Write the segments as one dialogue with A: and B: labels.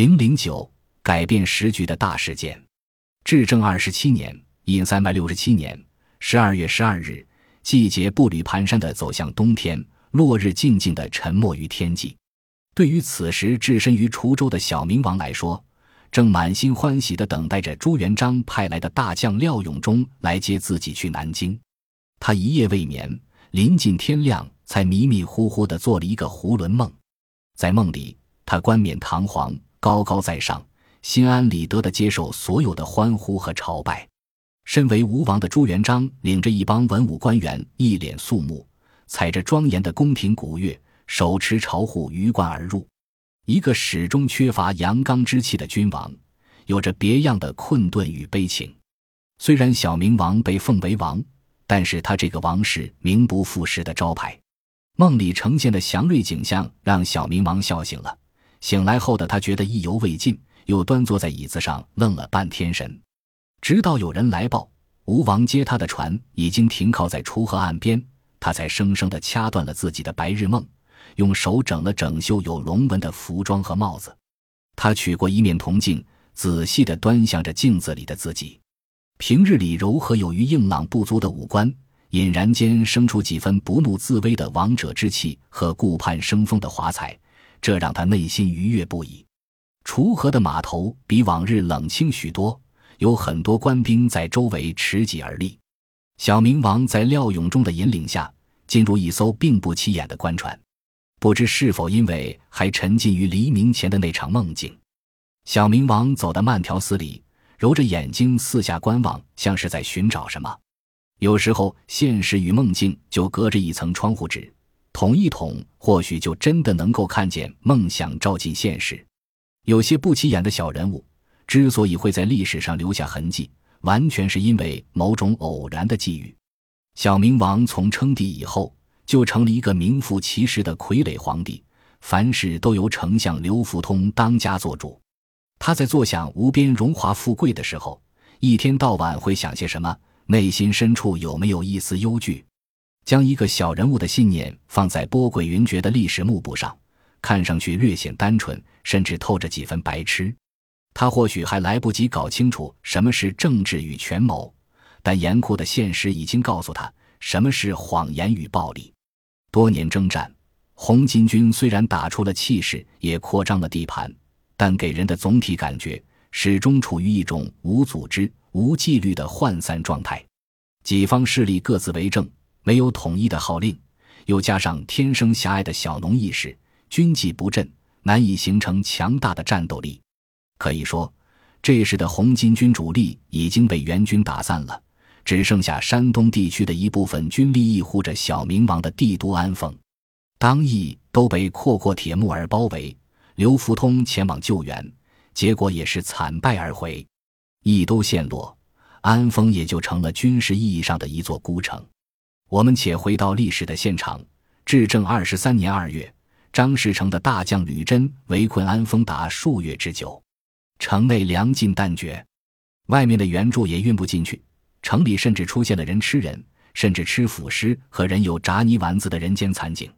A: 零零九改变时局的大事件。至正二十七年（一三百六十七年）十二月十二日，季节步履蹒跚地走向冬天，落日静静地沉没于天际。对于此时置身于滁州的小明王来说，正满心欢喜地等待着朱元璋派来的大将廖永忠来接自己去南京。他一夜未眠，临近天亮才迷迷糊糊地做了一个囫囵梦。在梦里，他冠冕堂皇。高高在上，心安理得地接受所有的欢呼和朝拜。身为吴王的朱元璋，领着一帮文武官员，一脸肃穆，踩着庄严的宫廷鼓乐，手持朝户，鱼贯而入。一个始终缺乏阳刚之气的君王，有着别样的困顿与悲情。虽然小明王被奉为王，但是他这个王是名不副实的招牌。梦里呈现的祥瑞景象，让小明王笑醒了。醒来后的他觉得意犹未尽，又端坐在椅子上愣了半天神，直到有人来报吴王接他的船已经停靠在楚河岸边，他才生生的掐断了自己的白日梦，用手整了整绣有龙纹的服装和帽子。他取过一面铜镜，仔细的端详着镜子里的自己。平日里柔和有余、硬朗不足的五官，隐然间生出几分不怒自威的王者之气和顾盼生风的华彩。这让他内心愉悦不已。锄禾的码头比往日冷清许多，有很多官兵在周围持戟而立。小明王在廖永忠的引领下进入一艘并不起眼的官船，不知是否因为还沉浸于黎明前的那场梦境，小明王走得慢条斯理，揉着眼睛四下观望，像是在寻找什么。有时候，现实与梦境就隔着一层窗户纸。捅一捅，或许就真的能够看见梦想照进现实。有些不起眼的小人物，之所以会在历史上留下痕迹，完全是因为某种偶然的际遇。小明王从称帝以后，就成了一个名副其实的傀儡皇帝，凡事都由丞相刘福通当家做主。他在坐享无边荣华富贵的时候，一天到晚会想些什么？内心深处有没有一丝忧惧？将一个小人物的信念放在波诡云谲的历史幕布上，看上去略显单纯，甚至透着几分白痴。他或许还来不及搞清楚什么是政治与权谋，但严酷的现实已经告诉他什么是谎言与暴力。多年征战，红巾军虽然打出了气势，也扩张了地盘，但给人的总体感觉始终处于一种无组织、无纪律的涣散状态。己方势力各自为政。没有统一的号令，又加上天生狭隘的小农意识，军纪不振，难以形成强大的战斗力。可以说，这时的红巾军主力已经被援军打散了，只剩下山东地区的一部分军力依护着小明王的帝都安丰。当邑都被阔阔铁木儿包围，刘福通前往救援，结果也是惨败而回。邑都陷落，安丰也就成了军事意义上的一座孤城。我们且回到历史的现场。至正二十三年二月，张士诚的大将吕真围困安丰达数月之久，城内粮尽弹绝，外面的援助也运不进去，城里甚至出现了人吃人，甚至吃腐尸和人有炸泥丸子的人间惨景。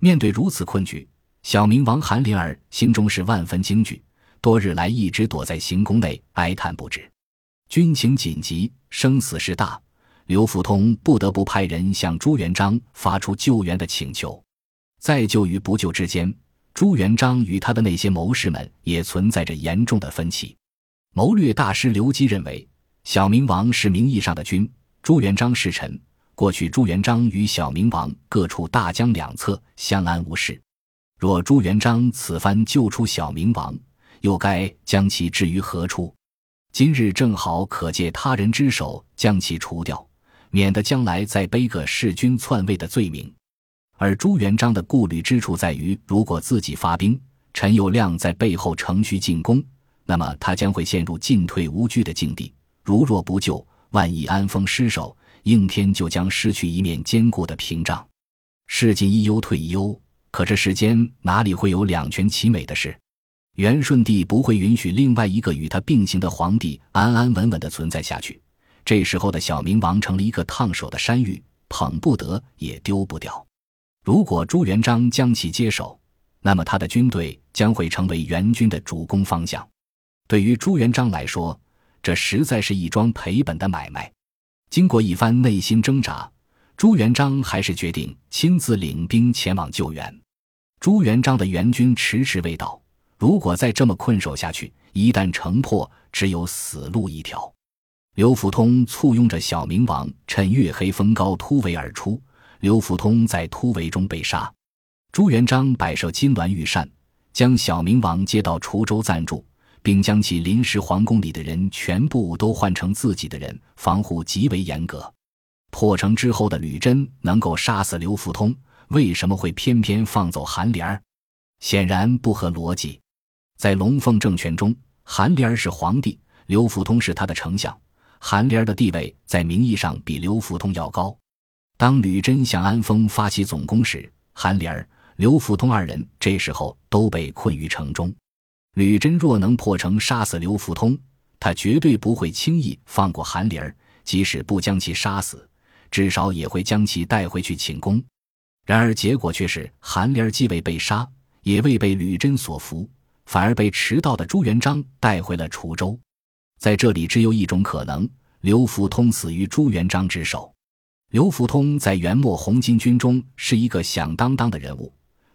A: 面对如此困局，小明王韩林儿心中是万分惊惧，多日来一直躲在行宫内哀叹不止。军情紧急，生死事大。刘福通不得不派人向朱元璋发出救援的请求，在救与不救之间，朱元璋与他的那些谋士们也存在着严重的分歧。谋略大师刘基认为，小明王是名义上的君，朱元璋是臣。过去朱元璋与小明王各处大江两侧，相安无事。若朱元璋此番救出小明王，又该将其置于何处？今日正好可借他人之手将其除掉。免得将来再背个弑君篡位的罪名，而朱元璋的顾虑之处在于，如果自己发兵，陈友谅在背后乘虚进攻，那么他将会陷入进退无据的境地。如若不救，万一安丰失守，应天就将失去一面坚固的屏障。事进一忧退一忧，可这世间哪里会有两全其美的事？元顺帝不会允许另外一个与他并行的皇帝安安稳稳的存在下去。这时候的小明王成了一个烫手的山芋，捧不得也丢不掉。如果朱元璋将其接手，那么他的军队将会成为援军的主攻方向。对于朱元璋来说，这实在是一桩赔本的买卖。经过一番内心挣扎，朱元璋还是决定亲自领兵前往救援。朱元璋的援军迟迟未到，如果再这么困守下去，一旦城破，只有死路一条。刘福通簇拥着小明王，趁月黑风高突围而出。刘福通在突围中被杀。朱元璋摆设金銮御膳，将小明王接到滁州暂住。并将其临时皇宫里的人全部都换成自己的人，防护极为严格。破城之后的吕珍能够杀死刘福通，为什么会偏偏放走韩莲儿？显然不合逻辑。在龙凤政权中，韩莲儿是皇帝，刘福通是他的丞相。韩莲儿的地位在名义上比刘福通要高。当吕珍向安丰发起总攻时，韩莲儿、刘福通二人这时候都被困于城中。吕珍若能破城杀死刘福通，他绝对不会轻易放过韩林儿。即使不将其杀死，至少也会将其带回去请功。然而结果却是，韩林儿既未被杀，也未被吕珍所俘，反而被迟到的朱元璋带回了滁州。在这里，只有一种可能：刘福通死于朱元璋之手。刘福通在元末红巾军中是一个响当当的人物。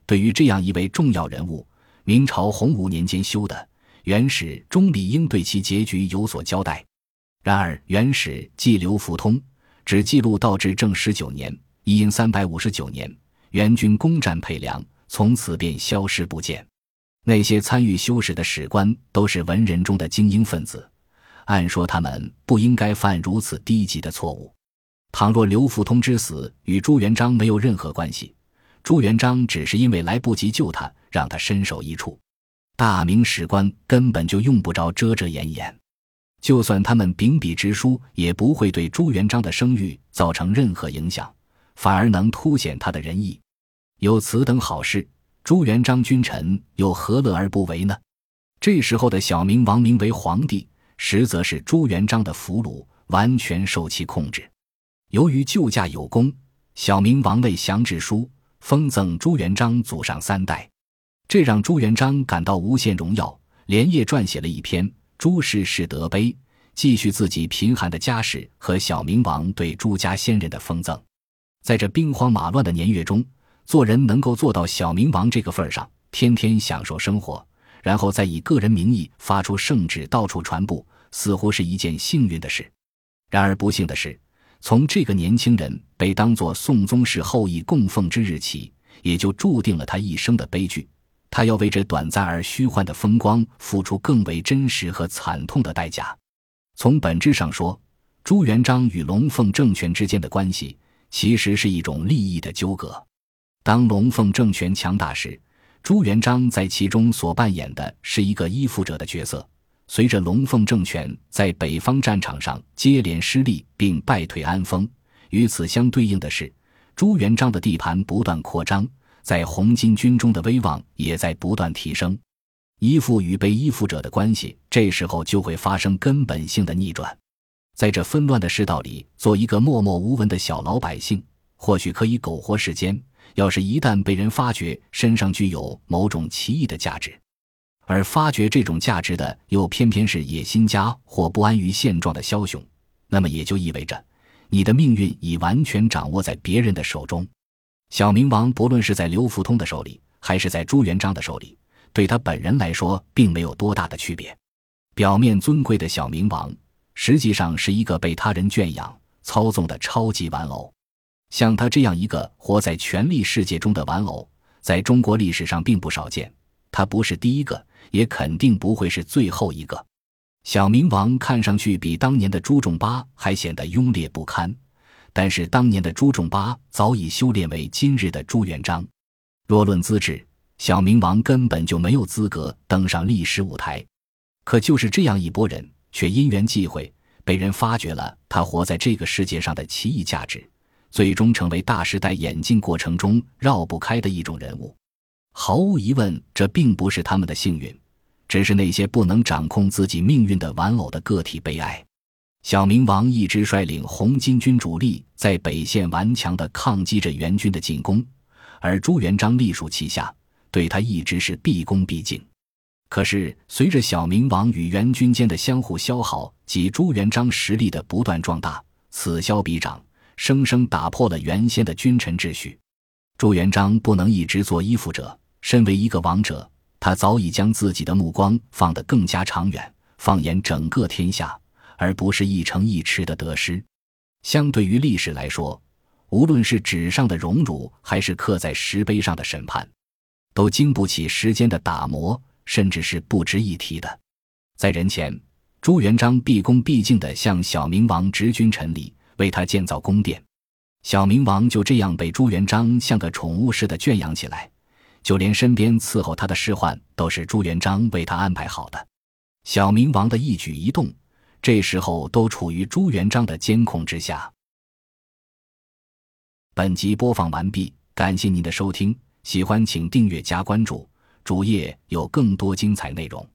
A: 对于这样一位重要人物，明朝洪武年间修的《元史》中理应对其结局有所交代。然而，《元史》记刘福通只记录到至正十九年（一因三百五十九年），元军攻占沛良，从此便消失不见。那些参与修史的史官都是文人中的精英分子，按说他们不应该犯如此低级的错误。倘若刘福通之死与朱元璋没有任何关系，朱元璋只是因为来不及救他。让他身首异处，大明史官根本就用不着遮遮掩掩，就算他们秉笔直书，也不会对朱元璋的声誉造成任何影响，反而能凸显他的仁义。有此等好事，朱元璋君臣又何乐而不为呢？这时候的小明王名为皇帝，实则是朱元璋的俘虏，完全受其控制。由于救驾有功，小明王位降旨书封赠朱元璋祖上三代。这让朱元璋感到无限荣耀，连夜撰写了一篇《朱氏世德碑》，继续自己贫寒的家世和小明王对朱家先人的封赠。在这兵荒马乱的年月中，做人能够做到小明王这个份上，天天享受生活，然后再以个人名义发出圣旨到处传布，似乎是一件幸运的事。然而不幸的是，从这个年轻人被当作宋宗室后裔供奉之日起，也就注定了他一生的悲剧。他要为这短暂而虚幻的风光付出更为真实和惨痛的代价。从本质上说，朱元璋与龙凤政权之间的关系其实是一种利益的纠葛。当龙凤政权强大时，朱元璋在其中所扮演的是一个依附者的角色。随着龙凤政权在北方战场上接连失利并败退安丰，与此相对应的是，朱元璋的地盘不断扩张。在红巾军中的威望也在不断提升，依附与被依附者的关系，这时候就会发生根本性的逆转。在这纷乱的世道里，做一个默默无闻的小老百姓，或许可以苟活世间；要是一旦被人发觉身上具有某种奇异的价值，而发掘这种价值的又偏偏是野心家或不安于现状的枭雄，那么也就意味着你的命运已完全掌握在别人的手中。小明王不论是在刘福通的手里，还是在朱元璋的手里，对他本人来说并没有多大的区别。表面尊贵的小明王，实际上是一个被他人圈养、操纵的超级玩偶。像他这样一个活在权力世界中的玩偶，在中国历史上并不少见。他不是第一个，也肯定不会是最后一个。小明王看上去比当年的朱重八还显得庸劣不堪。但是当年的朱重八早已修炼为今日的朱元璋，若论资质，小明王根本就没有资格登上历史舞台。可就是这样一拨人，却因缘际会被人发掘了他活在这个世界上的奇异价值，最终成为大时代演进过程中绕不开的一种人物。毫无疑问，这并不是他们的幸运，只是那些不能掌控自己命运的玩偶的个体悲哀。小明王一直率领红巾军主力在北线顽强地抗击着元军的进攻，而朱元璋隶属旗下，对他一直是毕恭毕敬。可是，随着小明王与元军间的相互消耗及朱元璋实力的不断壮大，此消彼长，生生打破了原先的君臣秩序。朱元璋不能一直做依附者，身为一个王者，他早已将自己的目光放得更加长远，放眼整个天下，而不是一城一池的得失。相对于历史来说，无论是纸上的荣辱，还是刻在石碑上的审判，都经不起时间的打磨。甚至是不值一提的。在人前，朱元璋毕恭毕敬地向小明王执君臣礼，为他建造宫殿。小明王就这样被朱元璋像个宠物似的圈养起来，就连身边伺候他的侍唤都是朱元璋为他安排好的。小明王的一举一动，这时候都处于朱元璋的监控之下。本集播放完毕，感谢您的收听，喜欢请订阅加关注。主页有更多精彩内容。